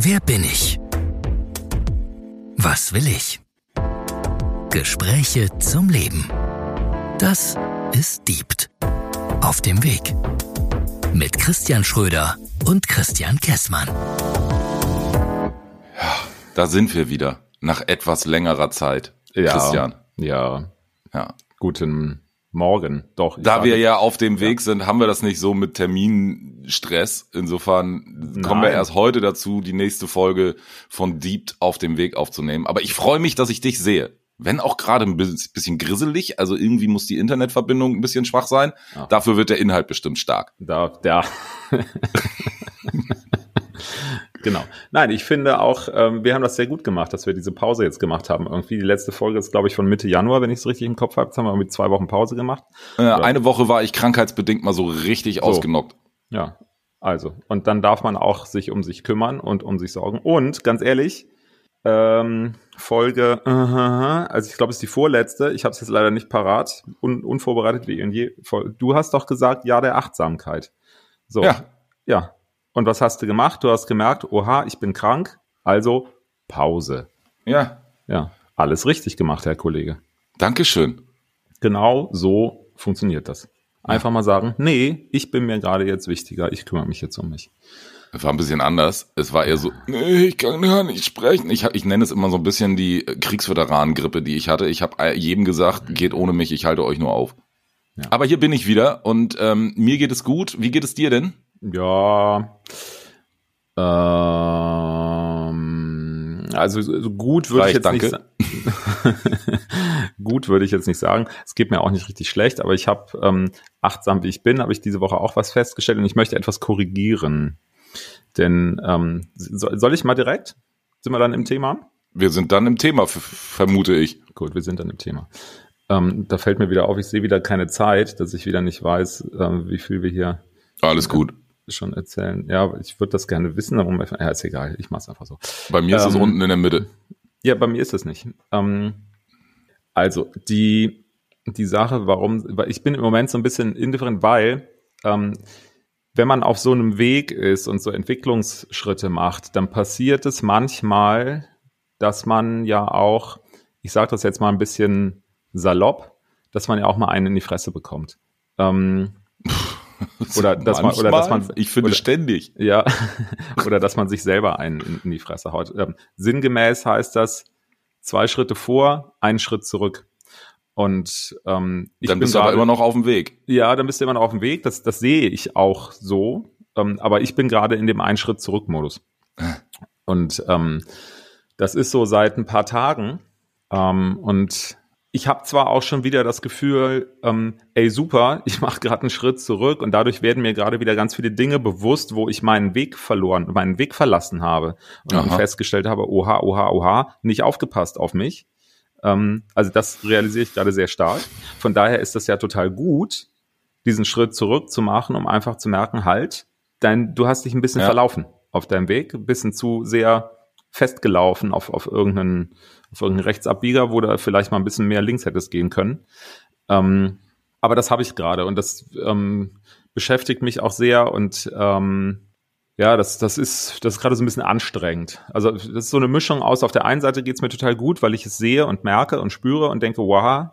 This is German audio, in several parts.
Wer bin ich? Was will ich? Gespräche zum Leben. Das ist Diebt. Auf dem Weg. Mit Christian Schröder und Christian Kessmann. Ja, da sind wir wieder. Nach etwas längerer Zeit. Ja, Christian. Ja. Ja. Guten Morgen. Doch. Da wir ja auf dem Weg sind, haben wir das nicht so mit Terminstress. Insofern kommen wir Nein. erst heute dazu, die nächste Folge von Deep auf dem Weg aufzunehmen. Aber ich freue mich, dass ich dich sehe. Wenn auch gerade ein bis- bisschen grisselig, also irgendwie muss die Internetverbindung ein bisschen schwach sein. Ja. Dafür wird der Inhalt bestimmt stark. Da, da. genau. Nein, ich finde auch, ähm, wir haben das sehr gut gemacht, dass wir diese Pause jetzt gemacht haben. Irgendwie die letzte Folge ist, glaube ich, von Mitte Januar, wenn ich es richtig im Kopf habe. Jetzt haben wir mit zwei Wochen Pause gemacht. Äh, Eine Woche war ich krankheitsbedingt mal so richtig ausgenockt. Ja, also. Und dann darf man auch sich um sich kümmern und um sich sorgen. Und ganz ehrlich, ähm, Folge, äh, also ich glaube, es ist die vorletzte. Ich habe es jetzt leider nicht parat, un, unvorbereitet wie. Voll- Du hast doch gesagt, ja der Achtsamkeit. So. Ja. Ja. Und was hast du gemacht? Du hast gemerkt, oha, ich bin krank, also Pause. Ja, Ja, alles richtig gemacht, Herr Kollege. Dankeschön. Genau so funktioniert das. Einfach mal sagen, nee, ich bin mir gerade jetzt wichtiger, ich kümmere mich jetzt um mich. Es war ein bisschen anders. Es war eher so, nee, ich kann gar nicht sprechen. Ich, ich nenne es immer so ein bisschen die Kriegsveteranengrippe, die ich hatte. Ich habe jedem gesagt, geht ohne mich, ich halte euch nur auf. Ja. Aber hier bin ich wieder und ähm, mir geht es gut. Wie geht es dir denn? Ja. Ähm, also so gut würde ich jetzt nicht sa- gut würde ich jetzt nicht sagen. Es geht mir auch nicht richtig schlecht, aber ich habe ähm, achtsam wie ich bin, habe ich diese Woche auch was festgestellt und ich möchte etwas korrigieren. Denn ähm, soll, ich mal direkt? Sind wir dann im Thema? Wir sind dann im Thema, vermute ich. Gut, wir sind dann im Thema. Ähm, da fällt mir wieder auf, ich sehe wieder keine Zeit, dass ich wieder nicht weiß, ähm, wie viel wir hier Alles gut. Schon erzählen. Ja, aber ich würde das gerne wissen, darum, ja, ist egal, ich mach's einfach so. Bei mir ist es Ähm, unten in der Mitte. Ja, bei mir ist es nicht. Ähm, also, die, die Sache, warum, ich bin im Moment so ein bisschen indifferent, weil, ähm, wenn man auf so einem Weg ist und so Entwicklungsschritte macht, dann passiert es manchmal, dass man ja auch, ich sage das jetzt mal ein bisschen salopp, dass man ja auch mal einen in die Fresse bekommt. Ähm, oder dass man- oder dass man- Manchmal? ich finde oder- ständig. ja, oder dass man sich selber einen in, in die Fresse haut. Ähm, sinngemäß heißt das zwei Schritte vor, einen Schritt zurück. Und ähm, ich Dann bin bist du aber immer noch auf dem Weg. ja, dann bist du immer noch auf dem Weg. Das, das sehe ich auch so. Ähm, aber ich bin gerade in dem einen Schritt zurück Modus. Und ähm, das ist so seit ein paar Tagen. Ähm, und ich habe zwar auch schon wieder das Gefühl, ähm, ey super, ich mache gerade einen Schritt zurück und dadurch werden mir gerade wieder ganz viele Dinge bewusst, wo ich meinen Weg verloren, meinen Weg verlassen habe und Aha. festgestellt habe, oha, oha, oha, nicht aufgepasst auf mich. Ähm, also das realisiere ich gerade sehr stark. Von daher ist das ja total gut, diesen Schritt zurück zu machen, um einfach zu merken, halt, dein, du hast dich ein bisschen Ja. verlaufen auf deinem Weg, ein bisschen zu sehr festgelaufen auf, auf irgendeinen, auf irgendeinen Rechtsabbieger, wo du vielleicht mal ein bisschen mehr links hättest gehen können. Ähm, aber das habe ich gerade und das ähm, beschäftigt mich auch sehr und ähm, ja, das, das ist, das ist gerade so ein bisschen anstrengend. Also das ist so eine Mischung aus, auf der einen Seite geht's mir total gut, weil ich es sehe und merke und spüre und denke, wow,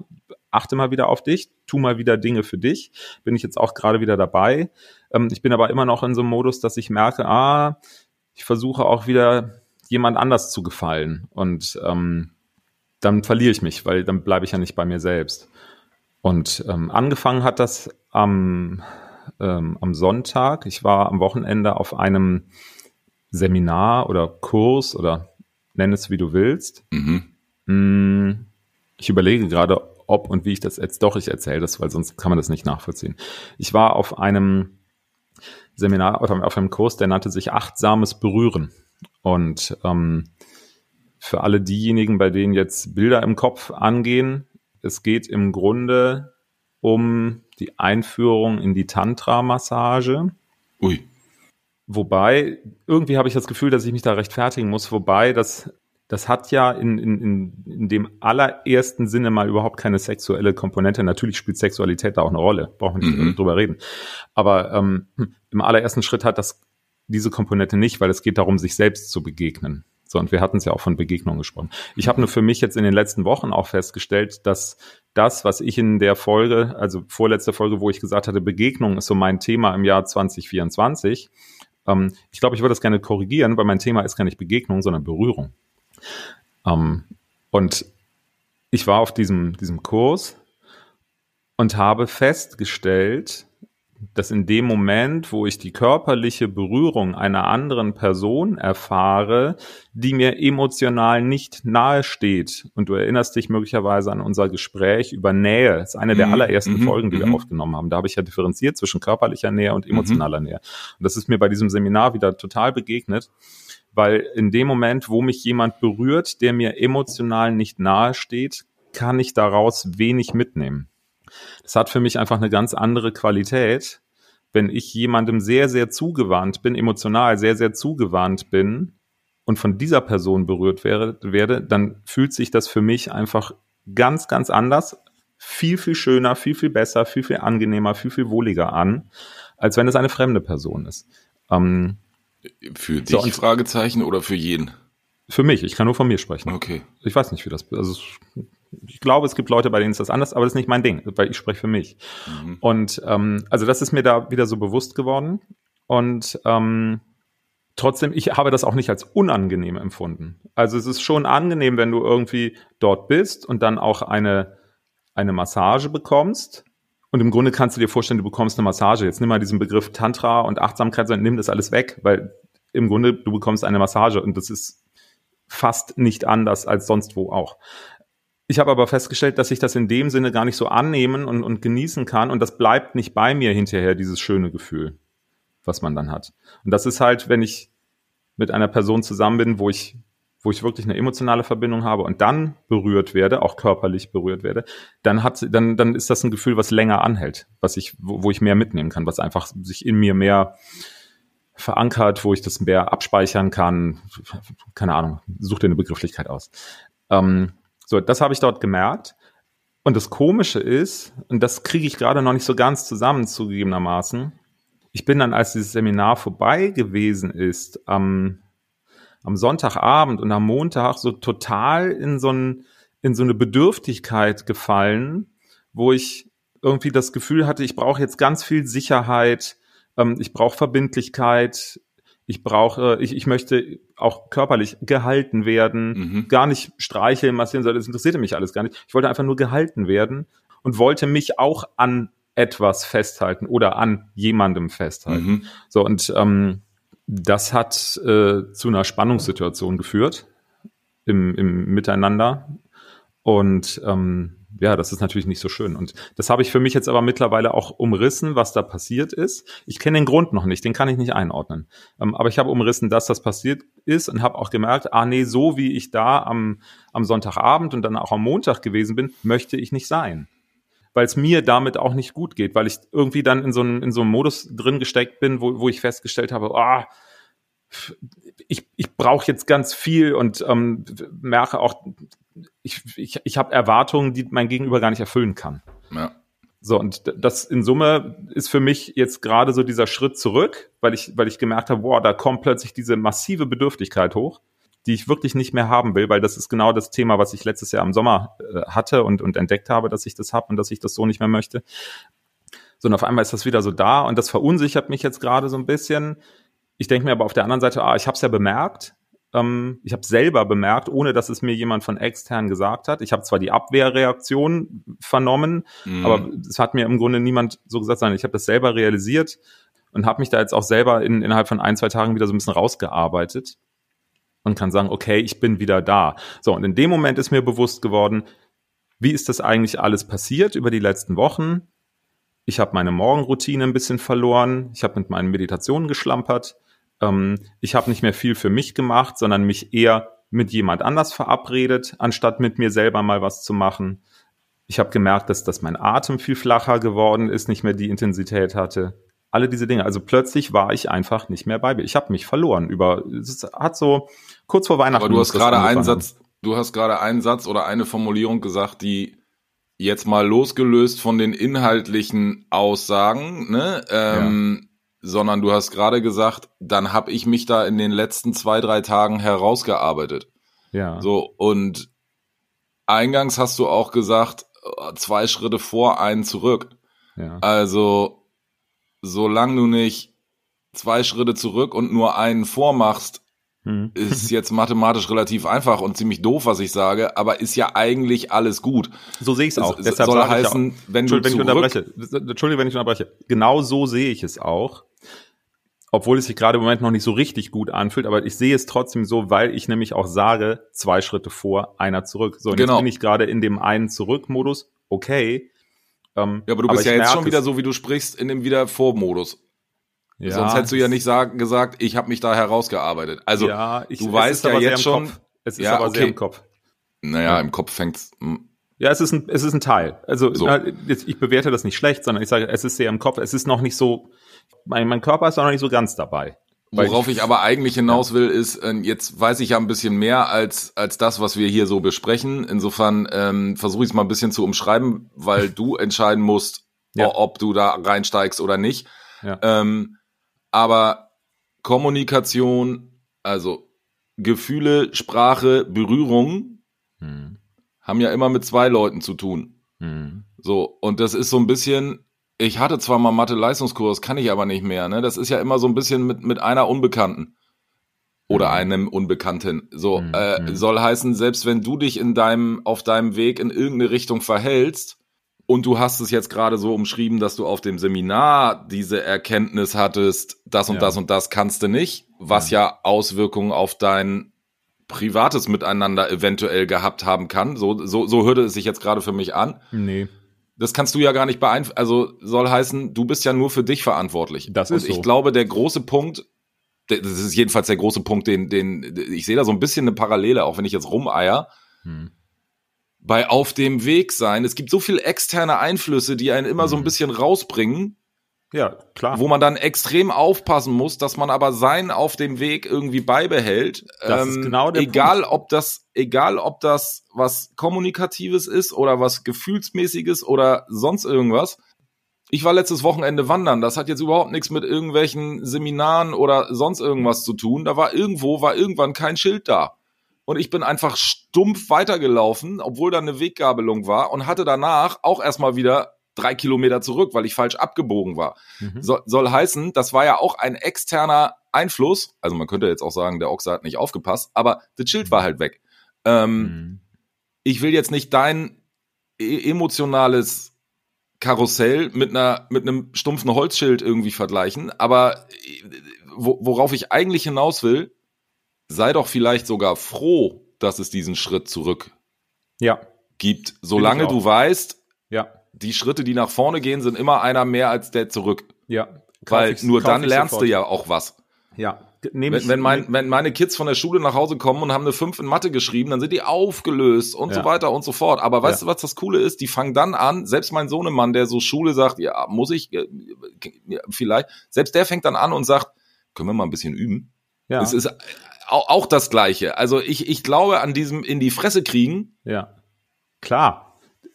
achte mal wieder auf dich, tu mal wieder Dinge für dich. Bin ich jetzt auch gerade wieder dabei. Ähm, ich bin aber immer noch in so einem Modus, dass ich merke, ah, ich versuche auch wieder jemand anders zu gefallen. Und ähm, dann verliere ich mich, weil dann bleibe ich ja nicht bei mir selbst. Und ähm, angefangen hat das am, ähm, am Sonntag. Ich war am Wochenende auf einem Seminar oder Kurs oder nenn es wie du willst. Mhm. Mm, Ich überlege gerade, ob und wie ich das jetzt doch, ich erzähle das, weil sonst kann man das nicht nachvollziehen. Ich war auf einem Seminar oder auf einem Kurs, der nannte sich Achtsames Berühren. Und ähm, für alle diejenigen, bei denen jetzt Bilder im Kopf angehen, es geht im Grunde um die Einführung in die Tantra-Massage. Ui. Wobei, irgendwie habe ich das Gefühl, dass ich mich da rechtfertigen muss, wobei das, das hat ja in, in, in, in dem allerersten Sinne mal überhaupt keine sexuelle Komponente. Natürlich spielt Sexualität da auch eine Rolle, brauchen wir nicht Mhm. drüber reden. Aber ähm, im allerersten Schritt hat das diese Komponente nicht, weil es geht darum, sich selbst zu begegnen. So, und wir hatten es ja auch von Begegnungen gesprochen. Ich habe nur für mich jetzt in den letzten Wochen auch festgestellt, dass das, was ich in der Folge, also vorletzte Folge, wo ich gesagt hatte, Begegnung ist so mein Thema im Jahr 2024, ähm, ich glaube, ich würde das gerne korrigieren, weil mein Thema ist gar nicht Begegnung, sondern Berührung. Ähm, und ich war auf diesem, diesem Kurs und habe festgestellt, dass in dem Moment, wo ich die körperliche Berührung einer anderen Person erfahre, die mir emotional nicht nahe steht, und du erinnerst dich möglicherweise an unser Gespräch über Nähe, das ist eine der mhm. allerersten mhm. Folgen, die wir mhm. aufgenommen haben. Da habe ich ja differenziert zwischen körperlicher Nähe und mhm. emotionaler Nähe. Und das ist mir bei diesem Seminar wieder total begegnet, weil in dem Moment, wo mich jemand berührt, der mir emotional nicht nahe steht, kann ich daraus wenig mitnehmen. Das hat für mich einfach eine ganz andere Qualität, wenn ich jemandem sehr, sehr zugewandt bin, emotional sehr, sehr zugewandt bin und von dieser Person berührt werde, werde, dann fühlt sich das für mich einfach ganz, ganz anders, viel, viel schöner, viel, viel besser, viel, viel angenehmer, viel, viel wohliger an, als wenn es eine fremde Person ist. Ähm, für dich so, Fragezeichen oder für jeden? Für mich, ich kann nur von mir sprechen. Okay. Ich weiß nicht, wie das, also ich glaube, es gibt Leute, bei denen ist das anders, aber das ist nicht mein Ding, weil ich spreche für mich. Mhm. Und ähm, also das ist mir da wieder so bewusst geworden. Und ähm, trotzdem, ich habe das auch nicht als unangenehm empfunden. Also es ist schon angenehm, wenn du irgendwie dort bist und dann auch eine, eine Massage bekommst. Und im Grunde kannst du dir vorstellen, du bekommst eine Massage. Jetzt nimm mal diesen Begriff Tantra und Achtsamkeit und nimm das alles weg, weil im Grunde du bekommst eine Massage und das ist fast nicht anders als sonst wo auch. Ich habe aber festgestellt, dass ich das in dem Sinne gar nicht so annehmen und, und genießen kann und das bleibt nicht bei mir hinterher, dieses schöne Gefühl, was man dann hat. Und das ist halt, wenn ich mit einer Person zusammen bin, wo ich, wo ich wirklich eine emotionale Verbindung habe und dann berührt werde, auch körperlich berührt werde, dann hat, dann, dann ist das ein Gefühl, was länger anhält, was ich, wo, wo ich mehr mitnehmen kann, was einfach sich in mir mehr verankert, wo ich das mehr abspeichern kann. Keine Ahnung, such dir eine Begrifflichkeit aus. Ähm, so, das habe ich dort gemerkt. Und das Komische ist, und das kriege ich gerade noch nicht so ganz zusammen, zugegebenermaßen, ich bin dann, als dieses Seminar vorbei gewesen ist, am, am Sonntagabend und am Montag so total in so, ein, in so eine Bedürftigkeit gefallen, wo ich irgendwie das Gefühl hatte, ich brauche jetzt ganz viel Sicherheit, ähm, ich brauche Verbindlichkeit, ich brauche, ich, ich möchte auch körperlich gehalten werden, mhm. gar nicht streicheln, massieren, das interessierte mich alles gar nicht. Ich wollte einfach nur gehalten werden und wollte mich auch an etwas festhalten oder an jemandem festhalten. Mhm. So, und ähm, das hat äh, zu einer Spannungssituation geführt im, im Miteinander. Und ähm, ja, das ist natürlich nicht so schön. Und das habe ich für mich jetzt aber mittlerweile auch umrissen, was da passiert ist. Ich kenne den Grund noch nicht, den kann ich nicht einordnen. Ähm, aber ich habe umrissen, dass das passiert ist und habe auch gemerkt, ah nee, so wie ich da am, am Sonntagabend und dann auch am Montag gewesen bin, möchte ich nicht sein. Weil es mir damit auch nicht gut geht, weil ich irgendwie dann in so, einem in so einem Modus drin gesteckt bin, wo, wo ich festgestellt habe, ah, ich, ich brauche jetzt ganz viel und ähm, merke auch, ich, ich, ich habe Erwartungen, die mein Gegenüber gar nicht erfüllen kann. Ja. So, und das in Summe ist für mich jetzt gerade so dieser Schritt zurück, weil ich, weil ich gemerkt habe, boah, da kommt plötzlich diese massive Bedürftigkeit hoch, die ich wirklich nicht mehr haben will, weil das ist genau das Thema, was ich letztes Jahr im Sommer äh, hatte und, und entdeckt habe, dass ich das habe und dass ich das so nicht mehr möchte. So, und auf einmal ist das wieder so da und das verunsichert mich jetzt gerade so ein bisschen. Ich denke mir aber auf der anderen Seite, ah, ich habe es ja bemerkt, ähm, ich habe selber bemerkt, ohne dass es mir jemand von extern gesagt hat. Ich habe zwar die Abwehrreaktion vernommen, mhm. aber es hat mir im Grunde niemand so gesagt, sondern ich habe das selber realisiert und habe mich da jetzt auch selber in, innerhalb von ein, zwei Tagen wieder so ein bisschen rausgearbeitet und kann sagen, okay, ich bin wieder da. So, und in dem Moment ist mir bewusst geworden, wie ist das eigentlich alles passiert über die letzten Wochen? Ich habe meine Morgenroutine ein bisschen verloren. Ich habe mit meinen Meditationen geschlampert. Ähm, ich habe nicht mehr viel für mich gemacht, sondern mich eher mit jemand anders verabredet, anstatt mit mir selber mal was zu machen. Ich habe gemerkt, dass, dass mein Atem viel flacher geworden ist, nicht mehr die Intensität hatte. Alle diese Dinge. Also plötzlich war ich einfach nicht mehr bei mir. Ich habe mich verloren. Über es hat so kurz vor Weihnachten. Aber du hast gerade einen Satz, du hast gerade einen Satz oder eine Formulierung gesagt, die jetzt mal losgelöst von den inhaltlichen Aussagen, ne, ähm, sondern du hast gerade gesagt, dann habe ich mich da in den letzten zwei, drei Tagen herausgearbeitet. Ja. So, und eingangs hast du auch gesagt, zwei Schritte vor, einen zurück. ja. Also, solange du nicht zwei Schritte zurück und nur einen vormachst, Hm. ist jetzt mathematisch relativ einfach und ziemlich doof, was ich sage, aber ist ja eigentlich alles gut. So sehe ich es auch. Es Deshalb soll sage ich heißen, auch, wenn du Entschuldigung, wenn ich zurück, unterbreche. Entschuldigung, wenn ich unterbreche. Genau so sehe ich es auch. Obwohl es sich gerade im Moment noch nicht so richtig gut anfühlt, aber ich sehe es trotzdem so, weil ich nämlich auch sage, zwei Schritte vor, einer zurück. So, und Genau. jetzt bin ich gerade in dem einen Zurück-Modus. Okay. Ähm, ja, aber du bist ja jetzt merke schon wieder so, wie du sprichst, in dem wieder Vor-Modus. Ja, Sonst hättest du ja nicht sagen, gesagt, ich habe mich da herausgearbeitet. Also, ja, ich, du weißt ja aber sehr jetzt schon- Kopf. Es ist Ja, aber sehr okay. im Kopf. naja, Ja. im Kopf fängt's. Ja, es ist ein, es ist ein Teil. Also So. ich bewerte das nicht schlecht, sondern ich sage, es ist sehr im Kopf. Es ist noch nicht so, mein, mein Körper ist noch nicht so ganz dabei. Worauf ich aber eigentlich hinaus will, ist, äh, jetzt weiß ich ja ein bisschen mehr als, als das, was wir hier so besprechen. Insofern ähm, versuche ich es mal ein bisschen zu umschreiben, weil du entscheiden musst, Ja. ob du da reinsteigst oder nicht. Ja. Ähm, aber Kommunikation, also Gefühle, Sprache, Berührung Hm. Haben ja immer mit zwei Leuten zu tun. Hm. So, und das ist so ein bisschen, ich hatte zwar mal Mathe-Leistungskurs, kann ich aber nicht mehr, ne? Das ist ja immer so ein bisschen mit, mit einer Unbekannten. Oder Mhm. einem Unbekannten. So, Mhm, äh, mhm. soll heißen, selbst wenn du dich in deinem, auf deinem Weg in irgendeine Richtung verhältst, und du hast es jetzt gerade so umschrieben, dass du auf dem Seminar diese Erkenntnis hattest, das und Ja. das und das kannst du nicht, was ja Auswirkungen auf dein privates Miteinander eventuell gehabt haben kann. So, so, so hörte es sich jetzt gerade für mich an. Nee. Das kannst du ja gar nicht beeinflussen. Also soll heißen, du bist ja nur für dich verantwortlich. Das Und ist ich so. glaube, der große Punkt, das ist jedenfalls der große Punkt, den, den ich sehe da so ein bisschen eine Parallele, auch wenn ich jetzt rumeier. Hm. Bei auf dem Weg sein, es gibt so viel externe Einflüsse, die einen immer so ein Mhm. bisschen rausbringen, Ja, klar. wo man dann extrem aufpassen muss, dass man aber sein auf dem Weg irgendwie beibehält. Ähm, Das ist genau der egal, ob das, egal, ob das was kommunikatives ist oder was gefühlsmäßiges oder sonst irgendwas. Ich war letztes Wochenende wandern. Das hat jetzt überhaupt nichts mit irgendwelchen Seminaren oder sonst irgendwas zu tun. Da war irgendwo, war irgendwann kein Schild da. Und ich bin einfach stumpf weitergelaufen, obwohl da eine Weggabelung war und hatte danach auch erstmal wieder drei Kilometer zurück, weil ich falsch abgebogen war. Mhm. So, soll heißen, das war ja auch ein externer Einfluss. Also man könnte jetzt auch sagen, der Ochse hat nicht aufgepasst, aber das Schild war halt weg. Ähm, Hm. ich will jetzt nicht dein e emotionales Karussell mit einer mit einem stumpfen Holzschild irgendwie vergleichen, aber äh, wo, worauf ich eigentlich hinaus will, sei doch vielleicht sogar froh, dass es diesen Schritt zurück Ja, gibt, solange du weißt, ja, die Schritte, die nach vorne gehen, sind immer einer mehr als der zurück. ja. Weil nur dann lernst sofort. du ja auch was. Ja, nehme ich. Wenn, wenn, mein, wenn meine Kids von der Schule nach Hause kommen und haben eine 5 in Mathe geschrieben, dann sind die aufgelöst und Ja. so weiter und so fort. Aber weißt Ja. du, was das Coole ist? Die fangen dann an, selbst mein Sohnemann, der so Schule sagt, ja, muss ich, äh, vielleicht, selbst der fängt dann an und sagt, können wir mal ein bisschen üben? ja, Es ist auch, auch das Gleiche. Also ich, ich glaube an diesem in die Fresse kriegen, ja, klar.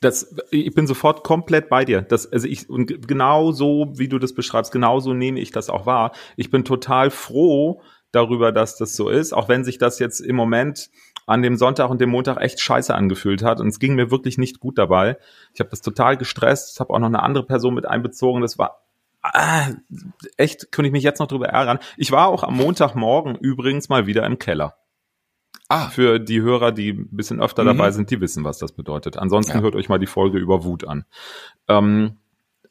Das, ich bin sofort komplett bei dir. Das, also ich, und genau so, wie du das beschreibst, genau so nehme ich das auch wahr. Ich bin total froh darüber, dass das so ist, auch wenn sich das jetzt im Moment an dem Sonntag und dem Montag echt scheiße angefühlt hat. Und es ging mir wirklich nicht gut dabei. Ich habe das total gestresst, habe auch noch eine andere Person mit einbezogen. Das war ah, echt, könnte ich mich jetzt noch drüber ärgern. Ich war auch am Montagmorgen übrigens mal wieder im Keller. Ah, Für die Hörer, die ein bisschen öfter Mhm. dabei sind, die wissen, was das bedeutet. Ansonsten Ja. hört euch mal die Folge über Wut an. Ähm,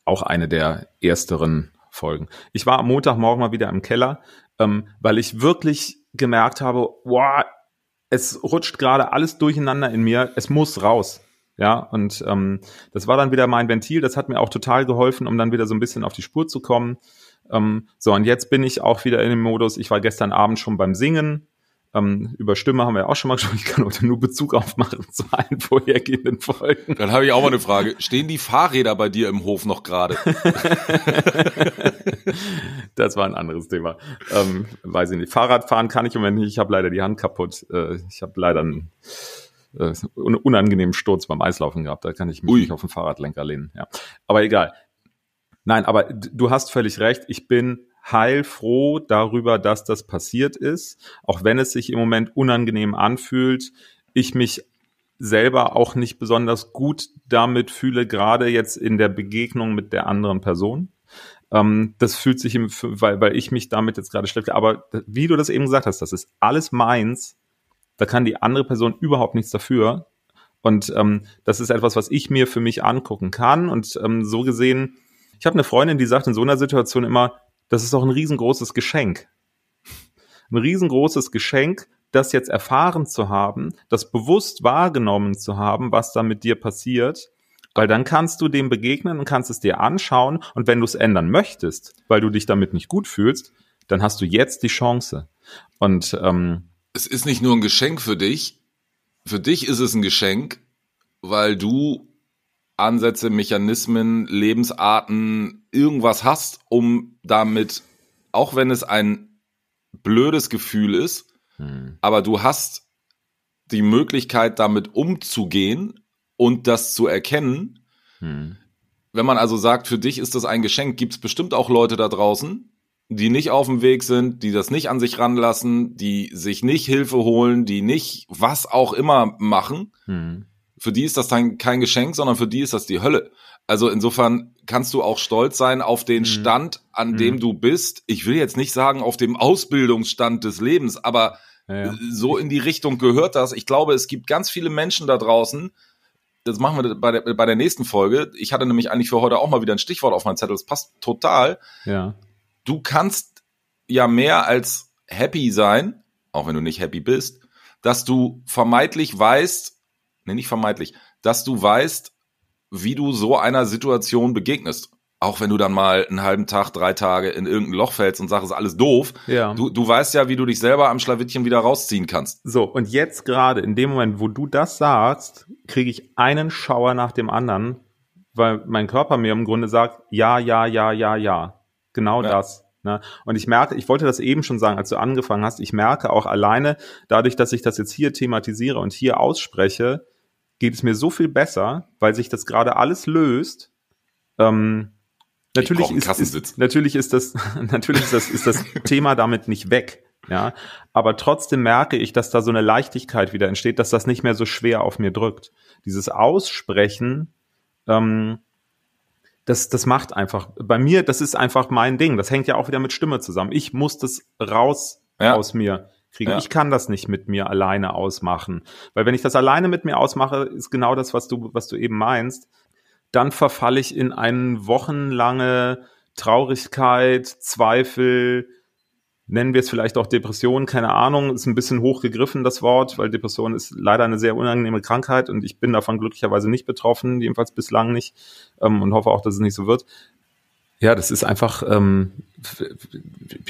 auch eine der ersteren Folgen. Ich war am Montagmorgen mal wieder im Keller, ähm, weil ich wirklich gemerkt habe, wow, es rutscht gerade alles durcheinander in mir, es muss raus. Ja, und ähm, das war dann wieder mein Ventil, das hat mir auch total geholfen, um dann wieder so ein bisschen auf die Spur zu kommen. Ähm, so, und jetzt bin ich auch wieder in dem Modus, ich war gestern Abend schon beim Singen, ähm, über Stimme haben wir auch schon mal gesprochen. Ich kann heute nur Bezug aufmachen zu allen vorhergehenden Folgen. dann habe ich auch mal eine Frage. Stehen die Fahrräder bei dir im Hof noch gerade? Das war ein anderes Thema. Ähm, weiß ich nicht. Fahrradfahren kann ich im Moment nicht. Ich habe leider die Hand kaputt. Äh, ich habe leider einen äh, un- unangenehmen Sturz beim Eislaufen gehabt. Da kann ich mich Ui. nicht auf den Fahrradlenker lehnen. Ja. Aber egal. Nein, aber du hast völlig recht. Ich bin heilfroh darüber, dass das passiert ist, auch wenn es sich im Moment unangenehm anfühlt. Ich mich selber auch nicht besonders gut damit fühle, gerade jetzt in der Begegnung mit der anderen Person. Ähm, das fühlt sich, im, weil, weil ich mich damit jetzt gerade schleppe. Aber wie du das eben gesagt hast, das ist alles meins. Da kann die andere Person überhaupt nichts dafür. Und ähm, das ist etwas, was ich mir für mich angucken kann. Und ähm, so gesehen, ich habe eine Freundin, die sagt in so einer Situation immer, das ist doch ein riesengroßes Geschenk. Ein riesengroßes Geschenk, das jetzt erfahren zu haben, das bewusst wahrgenommen zu haben, was da mit dir passiert, weil dann kannst du dem begegnen und kannst es dir anschauen und wenn du es ändern möchtest, weil du dich damit nicht gut fühlst, dann hast du jetzt die Chance. Und ähm, es ist nicht nur ein Geschenk für dich, für dich ist es ein Geschenk, weil du Ansätze, Mechanismen, Lebensarten, irgendwas hast, um damit, auch wenn es ein blödes Gefühl ist, hm. Aber du hast die Möglichkeit, damit umzugehen und das zu erkennen. Hm. Wenn man also sagt, für dich ist das ein Geschenk, gibt es bestimmt auch Leute da draußen, die nicht auf dem Weg sind, die das nicht an sich ranlassen, die sich nicht Hilfe holen, die nicht was auch immer machen. Hm. Für die ist das dann kein Geschenk, sondern für die ist das die Hölle. Also insofern kannst du auch stolz sein auf den mhm. Stand, an mhm. dem du bist. Ich will jetzt nicht sagen auf dem Ausbildungsstand des Lebens, aber ja, ja. so in die Richtung gehört das. Ich glaube, es gibt ganz viele Menschen da draußen. Das machen wir bei der, bei der nächsten Folge. Ich hatte nämlich eigentlich für heute auch mal wieder ein Stichwort auf meinem Zettel. Das passt total. Ja. Du kannst ja mehr als happy sein, auch wenn du nicht happy bist, dass du vermeintlich weißt, nee, nicht vermeintlich, dass du weißt, wie du so einer Situation begegnest. Auch wenn du dann mal einen halben Tag, drei Tage in irgendein Loch fällst und sagst, ist alles doof. Ja. Du, du weißt ja, wie du dich selber am Schlawittchen wieder rausziehen kannst. So, und jetzt gerade in dem Moment, wo du das sagst, kriege ich einen Schauer nach dem anderen, weil mein Körper mir im Grunde sagt, ja, ja, ja, ja, ja. Genau ja. das. Ne? Und ich merke, ich wollte das eben schon sagen, als du angefangen hast, ich merke auch alleine, dadurch, dass ich das jetzt hier thematisiere und hier ausspreche, geht es mir so viel besser, weil sich das gerade alles löst. Ähm, natürlich, ist, ist, natürlich ist das, natürlich ist das, ist das Thema damit nicht weg. Ja, aber trotzdem merke ich, dass da so eine Leichtigkeit wieder entsteht, dass das nicht mehr so schwer auf mir drückt. Dieses Aussprechen, ähm, das, das macht einfach, bei mir, das ist einfach mein Ding. Das hängt ja auch wieder mit Stimme zusammen. Ich muss das raus ja. aus mir kriegen. Ja. Ich kann das nicht mit mir alleine ausmachen. Weil wenn ich das alleine mit mir ausmache, ist genau das, was du, was du eben meinst, dann verfalle ich in eine wochenlange Traurigkeit, Zweifel, nennen wir es vielleicht auch Depression, keine Ahnung, ist ein bisschen hochgegriffen das Wort, weil Depression ist leider eine sehr unangenehme Krankheit und ich bin davon glücklicherweise nicht betroffen, jedenfalls bislang nicht ähm, und hoffe auch, dass es nicht so wird. Ja, das ist einfach, ähm,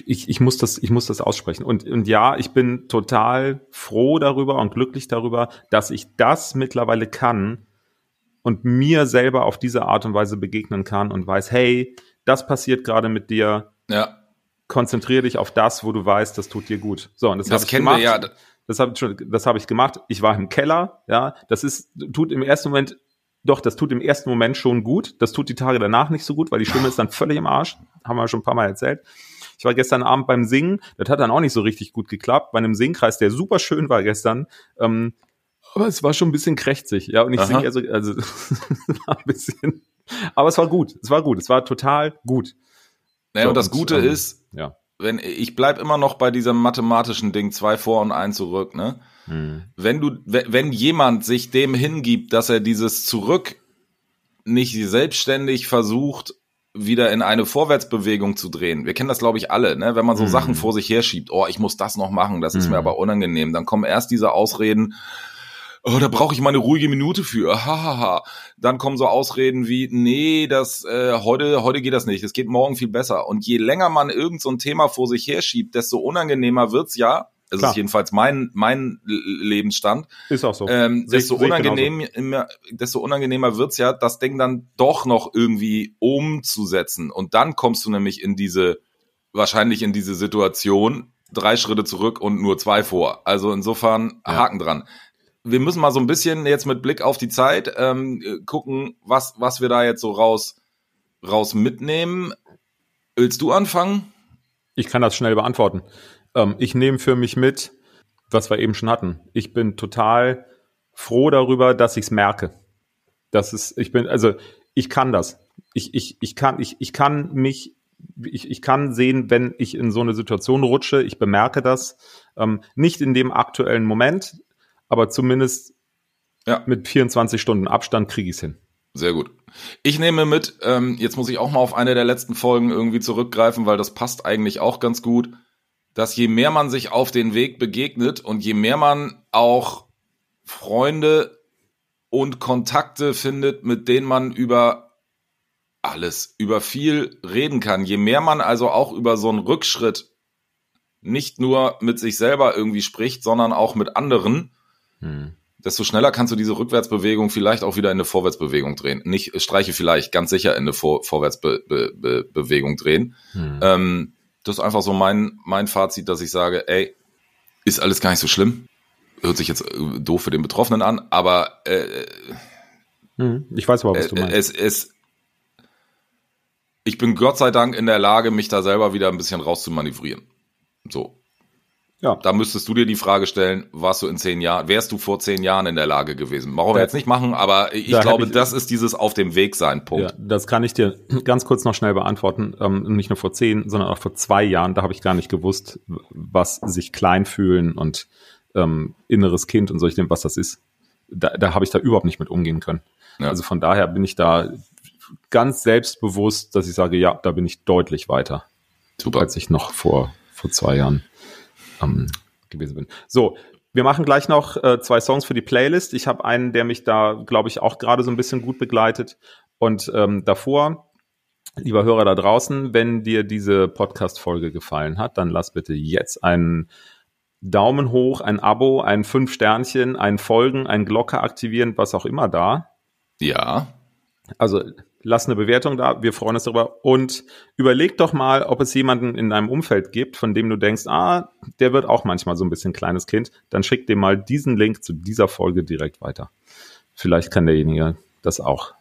ich, ich, muss das, ich muss das aussprechen. Und, und ja, ich bin total froh darüber und glücklich darüber, dass ich das mittlerweile kann und mir selber auf diese Art und Weise begegnen kann und weiß, hey, das passiert gerade mit dir. Ja. Konzentriere dich auf das, wo du weißt, das tut dir gut. So, und das, das kennen gemacht. wir ja. Das habe das hab ich gemacht. Ich war im Keller, ja. Das ist, tut im ersten Moment doch, das tut im ersten Moment schon gut. Das tut die Tage danach nicht so gut, weil die Stimme ist dann völlig im Arsch. Haben wir schon ein paar Mal erzählt. Ich war gestern Abend beim Singen. Das hat dann auch nicht so richtig gut geklappt. Bei einem Singkreis, der super schön war gestern. Ähm, aber es war schon ein bisschen krächzig. Ja, und ich singe also, also war ein bisschen. Aber es war gut. Es war gut. Es war total gut. Naja, so, und das Gute ähm, ist, ja. Wenn ich bleib immer noch bei diesem mathematischen Ding, zwei vor und ein zurück, ne? Hm. Wenn du, wenn jemand sich dem hingibt, dass er dieses Zurück nicht selbstständig versucht, wieder in eine Vorwärtsbewegung zu drehen. Wir kennen das, glaube ich, alle, ne? wenn man so hm. Sachen vor sich herschiebt. Oh, ich muss das noch machen, das ist hm. mir aber unangenehm. Dann kommen erst diese Ausreden, oh, da brauche ich mal eine ruhige Minute für. Hahaha. Dann kommen so Ausreden wie, nee, das äh, heute heute geht das nicht. Es geht morgen viel besser. Und je länger man irgend so ein Thema vor sich herschiebt, desto unangenehmer wird's ja. Das Klar. ist jedenfalls mein, mein Lebensstand. Ist auch so. Ähm, desto, unangenehm, desto unangenehmer wird's ja, das Ding dann doch noch irgendwie umzusetzen. Und dann kommst du nämlich in diese, wahrscheinlich in diese Situation, drei Schritte zurück und nur zwei vor. Also insofern ja. Haken dran. Wir müssen mal so ein bisschen jetzt mit Blick auf die Zeit ähm, gucken, was, was wir da jetzt so raus, raus mitnehmen. Willst du anfangen? Ich kann das schnell beantworten. Ähm, ich nehme für mich mit, was wir eben schon hatten. Ich bin total froh darüber, dass ich es merke. Das ist, ich bin, also ich kann das. Ich, ich, ich kann, ich, ich kann mich, ich, ich kann sehen, wenn ich in so eine Situation rutsche, ich bemerke das. Ähm, nicht in dem aktuellen Moment, aber zumindest ja. mit 24 Stunden Abstand kriege ich es hin. Sehr gut. Ich nehme mit, ähm, jetzt muss ich auch mal auf eine der letzten Folgen irgendwie zurückgreifen, weil das passt eigentlich auch ganz gut, dass je mehr man sich auf den Weg begegnet und je mehr man auch Freunde und Kontakte findet, mit denen man über alles, über viel reden kann, je mehr man also auch über so einen Rückschritt nicht nur mit sich selber irgendwie spricht, sondern auch mit anderen, hm desto schneller kannst du diese Rückwärtsbewegung vielleicht auch wieder in eine Vorwärtsbewegung drehen. Nicht streiche vielleicht, ganz sicher in eine Vor Vorwärtsbewegung drehen. Hm. Ähm, das ist einfach so mein, mein Fazit, dass ich sage, ey, ist alles gar nicht so schlimm. Hört sich jetzt äh, doof für den Betroffenen an, aber äh, hm. ich weiß aber, was du äh, meinst. Es, es, ich bin Gott sei Dank in der Lage, mich da selber wieder ein bisschen rauszumanövrieren. So. Ja. Da müsstest du dir die Frage stellen, warst du in zehn Jahren, wärst du vor zehn Jahren in der Lage gewesen? Brauchen wir jetzt nicht machen, aber ich da glaube, ich, das ist dieses auf dem Weg sein Punkt. Ja, das kann ich dir ganz kurz noch schnell beantworten. Ähm, nicht nur vor zehn, sondern auch vor zwei Jahren, da habe ich gar nicht gewusst, was sich klein fühlen und ähm, inneres Kind und solche Dinge, was das ist. Da, da habe ich da überhaupt nicht mit umgehen können. Ja. Also von daher bin ich da ganz selbstbewusst, dass ich sage, ja, da bin ich deutlich weiter. Super. Als ich noch vor, vor zwei Jahren ähm, gewesen bin. So, wir machen gleich noch äh, zwei Songs für die Playlist. Ich habe einen, der mich da, glaube ich, auch gerade so ein bisschen gut begleitet. Und ähm, davor, lieber Hörer da draußen, wenn dir diese Podcast-Folge gefallen hat, dann lass bitte jetzt einen Daumen hoch, ein Abo, ein fünf Sternchen, ein Folgen, ein Glocke aktivieren, was auch immer da. Ja. Also lass eine Bewertung da, wir freuen uns darüber und überleg doch mal, ob es jemanden in deinem Umfeld gibt, von dem du denkst, ah, der wird auch manchmal so ein bisschen kleines Kind, dann schick dem mal diesen Link zu dieser Folge direkt weiter. Vielleicht kann derjenige das auch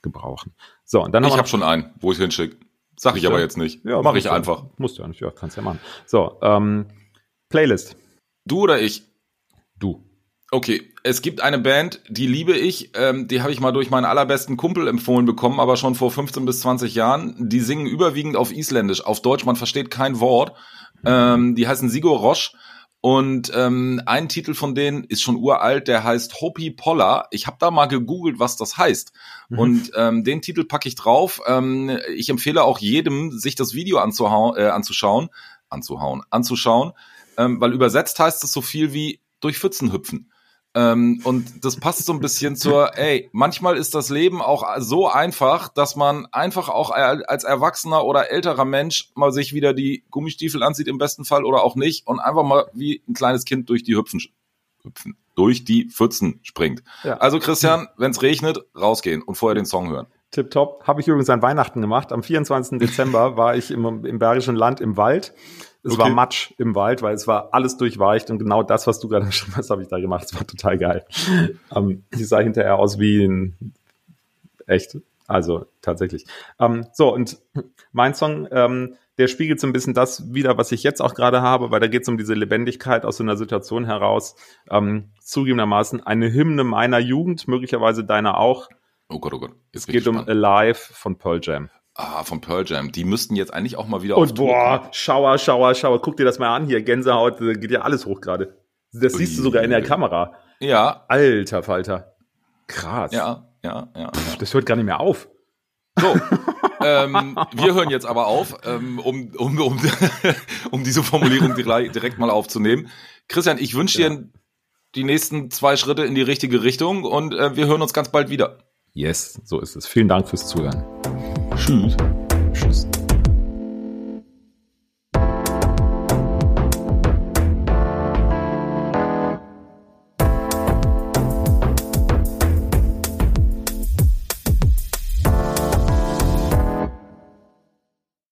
gebrauchen. So, und dann ich habe schon einen, wo ich hinschicke. Sag ich aber jetzt nicht. Ja, Mache ich einfach. Musst du ja nicht, ja, kannst ja machen. So, ähm, Playlist. Du oder ich? Du. Okay, es gibt eine Band, die liebe ich, ähm, die habe ich mal durch meinen allerbesten Kumpel empfohlen bekommen, aber schon vor 15 bis 20 Jahren. Die singen überwiegend auf Isländisch, auf Deutsch, man versteht kein Wort. Ähm, die heißen Sigur Roche und ähm, ein Titel von denen ist schon uralt, der heißt Hopi Polla. Ich habe da mal gegoogelt, was das heißt. Mhm. Und ähm, den Titel packe ich drauf. Ähm, ich empfehle auch jedem, sich das Video anzuhauen, äh, anzuschauen, anzuhauen, anzuschauen, ähm, weil übersetzt heißt es so viel wie durch Pfützen hüpfen. Ähm, und das passt so ein bisschen zur, ey, manchmal ist das Leben auch so einfach, dass man einfach auch als Erwachsener oder älterer Mensch mal sich wieder die Gummistiefel anzieht im besten Fall oder auch nicht und einfach mal wie ein kleines Kind durch die Hüpfen, Hüpfen durch die Pfützen springt. Ja. Also Christian, wenn es regnet, rausgehen und vorher den Song hören. Tipptopp. Habe ich übrigens an Weihnachten gemacht. Am 24. Dezember war ich im, im Bergischen Land im Wald es okay. war Matsch im Wald, weil es war alles durchweicht und genau das, was du gerade beschrieben hast, habe ich da gemacht. Es war total geil. ähm, ich sah hinterher aus wie ein echt. Also tatsächlich. Ähm, so, und mein Song, ähm, der spiegelt so ein bisschen das wieder, was ich jetzt auch gerade habe, weil da geht es um diese Lebendigkeit aus so einer Situation heraus. Ähm, zugegebenermaßen eine Hymne meiner Jugend, möglicherweise deiner auch. Oh Gott, oh Gott. es geht um Alive von Pearl Jam. Ah, von Pearl Jam. Die müssten jetzt eigentlich auch mal wieder Und boah, Schauer, Schauer, Schauer. Guck dir das mal an hier. Gänsehaut, geht ja alles hoch gerade. Das Ui. siehst du sogar in der Kamera. Ja. Alter Falter. Krass. Ja, ja, ja. Pff, das hört gar nicht mehr auf. So. ähm, wir hören jetzt aber auf, ähm, um, um, um, um diese Formulierung direkt mal aufzunehmen. Christian, ich wünsche dir ja. die nächsten zwei Schritte in die richtige Richtung und äh, wir hören uns ganz bald wieder. Yes, so ist es. Vielen Dank fürs Zuhören. Tschüss. Tschüss.